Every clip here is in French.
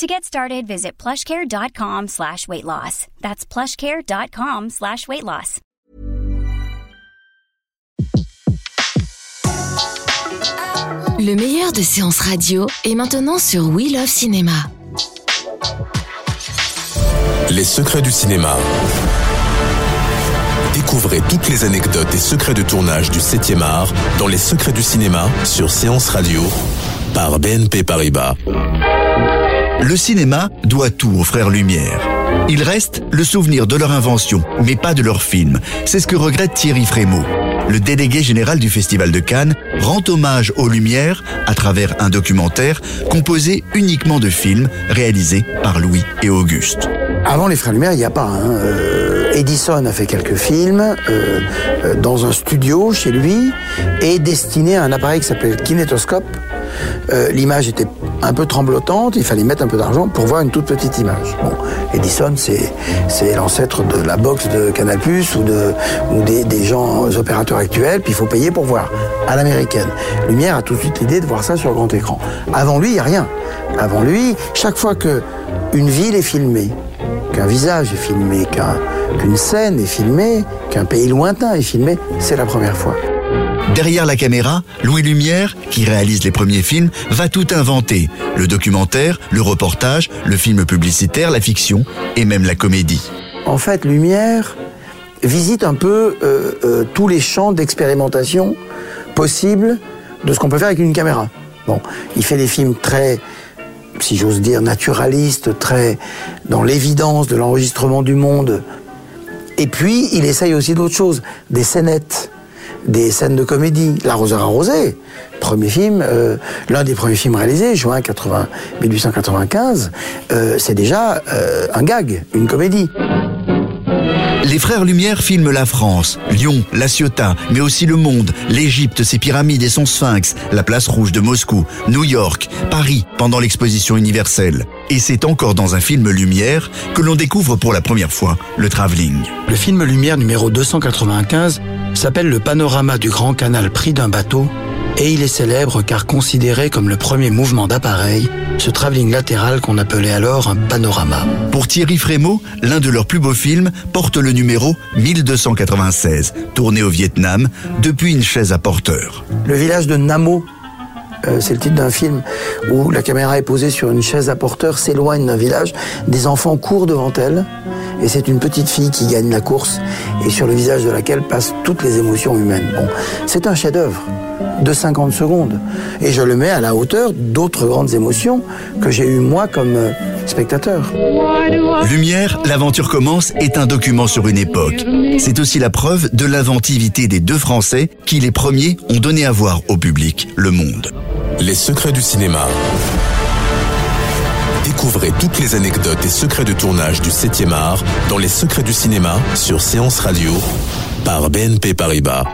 To get started, visit plushcare.com slash weight loss. That's plushcare.com slash weight loss. Le meilleur de séances radio est maintenant sur We Love Cinéma. Les secrets du cinéma. Découvrez toutes les anecdotes et secrets de tournage du 7e art dans Les secrets du cinéma sur Séance Radio par BNP Paribas. Le cinéma doit tout aux frères Lumière. Il reste le souvenir de leur invention, mais pas de leur film. C'est ce que regrette Thierry Frémaux. Le délégué général du Festival de Cannes rend hommage aux Lumières à travers un documentaire composé uniquement de films réalisés par Louis et Auguste. Avant les frères Lumière, il n'y a pas. Hein. Euh, Edison a fait quelques films euh, euh, dans un studio chez lui et destiné à un appareil qui s'appelle kinétoscope. L'image était un peu tremblotante, il fallait mettre un peu d'argent pour voir une toute petite image. Edison, c'est l'ancêtre de la box de Canal+ ou de ou des, gens des opérateurs actuels. Puis il faut payer pour voir à l'américaine. Lumière a tout de suite l'idée de voir ça sur grand écran. Avant lui, il y a rien. Avant lui, chaque fois que une ville est filmée, qu'un visage est filmé, qu'un- qu'une scène est filmée, qu'un pays lointain est filmé, c'est la première fois. Derrière la caméra, Louis Lumière, qui réalise les premiers films, va tout inventer. Le documentaire, le reportage, le film publicitaire, la fiction et même la comédie. En fait, Lumière visite un peu euh, euh, tous les champs d'expérimentation possibles de ce qu'on peut faire avec une caméra. Bon, il fait des films très, si j'ose dire, naturalistes, très dans l'évidence de l'enregistrement du monde. Et puis, il essaye aussi d'autres choses, des scénettes, des scènes de comédie. L'arroseur arrosé, premier film, euh, l'un des premiers films réalisés, juin 80, 1895, euh, c'est déjà euh, un gag, une comédie. Les frères Lumière filment la France, Lyon, La Ciotat, mais aussi le monde, l'Égypte, ses pyramides et son sphinx, la place rouge de Moscou, New York, Paris pendant l'exposition universelle. Et c'est encore dans un film Lumière que l'on découvre pour la première fois le travelling. Le film Lumière numéro 295 s'appelle Le panorama du Grand Canal pris d'un bateau et il est célèbre car considéré comme le premier mouvement d'appareil, ce travelling latéral qu'on appelait alors un panorama. Pour Thierry Frémaux, l'un de leurs plus beaux films porte le numéro 1296, tourné au Vietnam depuis une chaise à porteur. Le village de Namo, euh, c'est le titre d'un film où la caméra est posée sur une chaise à porteur, s'éloigne d'un village, des enfants courent devant elle, et c'est une petite fille qui gagne la course, et sur le visage de laquelle passent toutes les émotions humaines. Bon, c'est un chef-d'œuvre de 50 secondes, et je le mets à la hauteur d'autres grandes émotions que j'ai eues moi comme euh, spectateur. Lumière, l'aventure commence est un document sur une époque. C'est aussi la preuve de l'inventivité des deux Français qui les premiers ont donné à voir au public le monde. Les secrets du cinéma. Découvrez toutes les anecdotes et secrets de tournage du 7e art dans Les secrets du cinéma sur Séance Radio par BNP Paribas.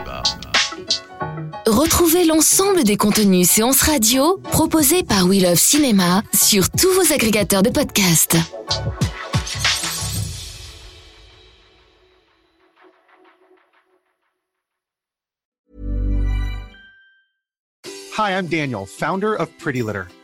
Retrouvez l'ensemble des contenus séances radio proposés par We Love Cinéma sur tous vos agrégateurs de podcasts. Hi, I'm Daniel, founder of Pretty Litter.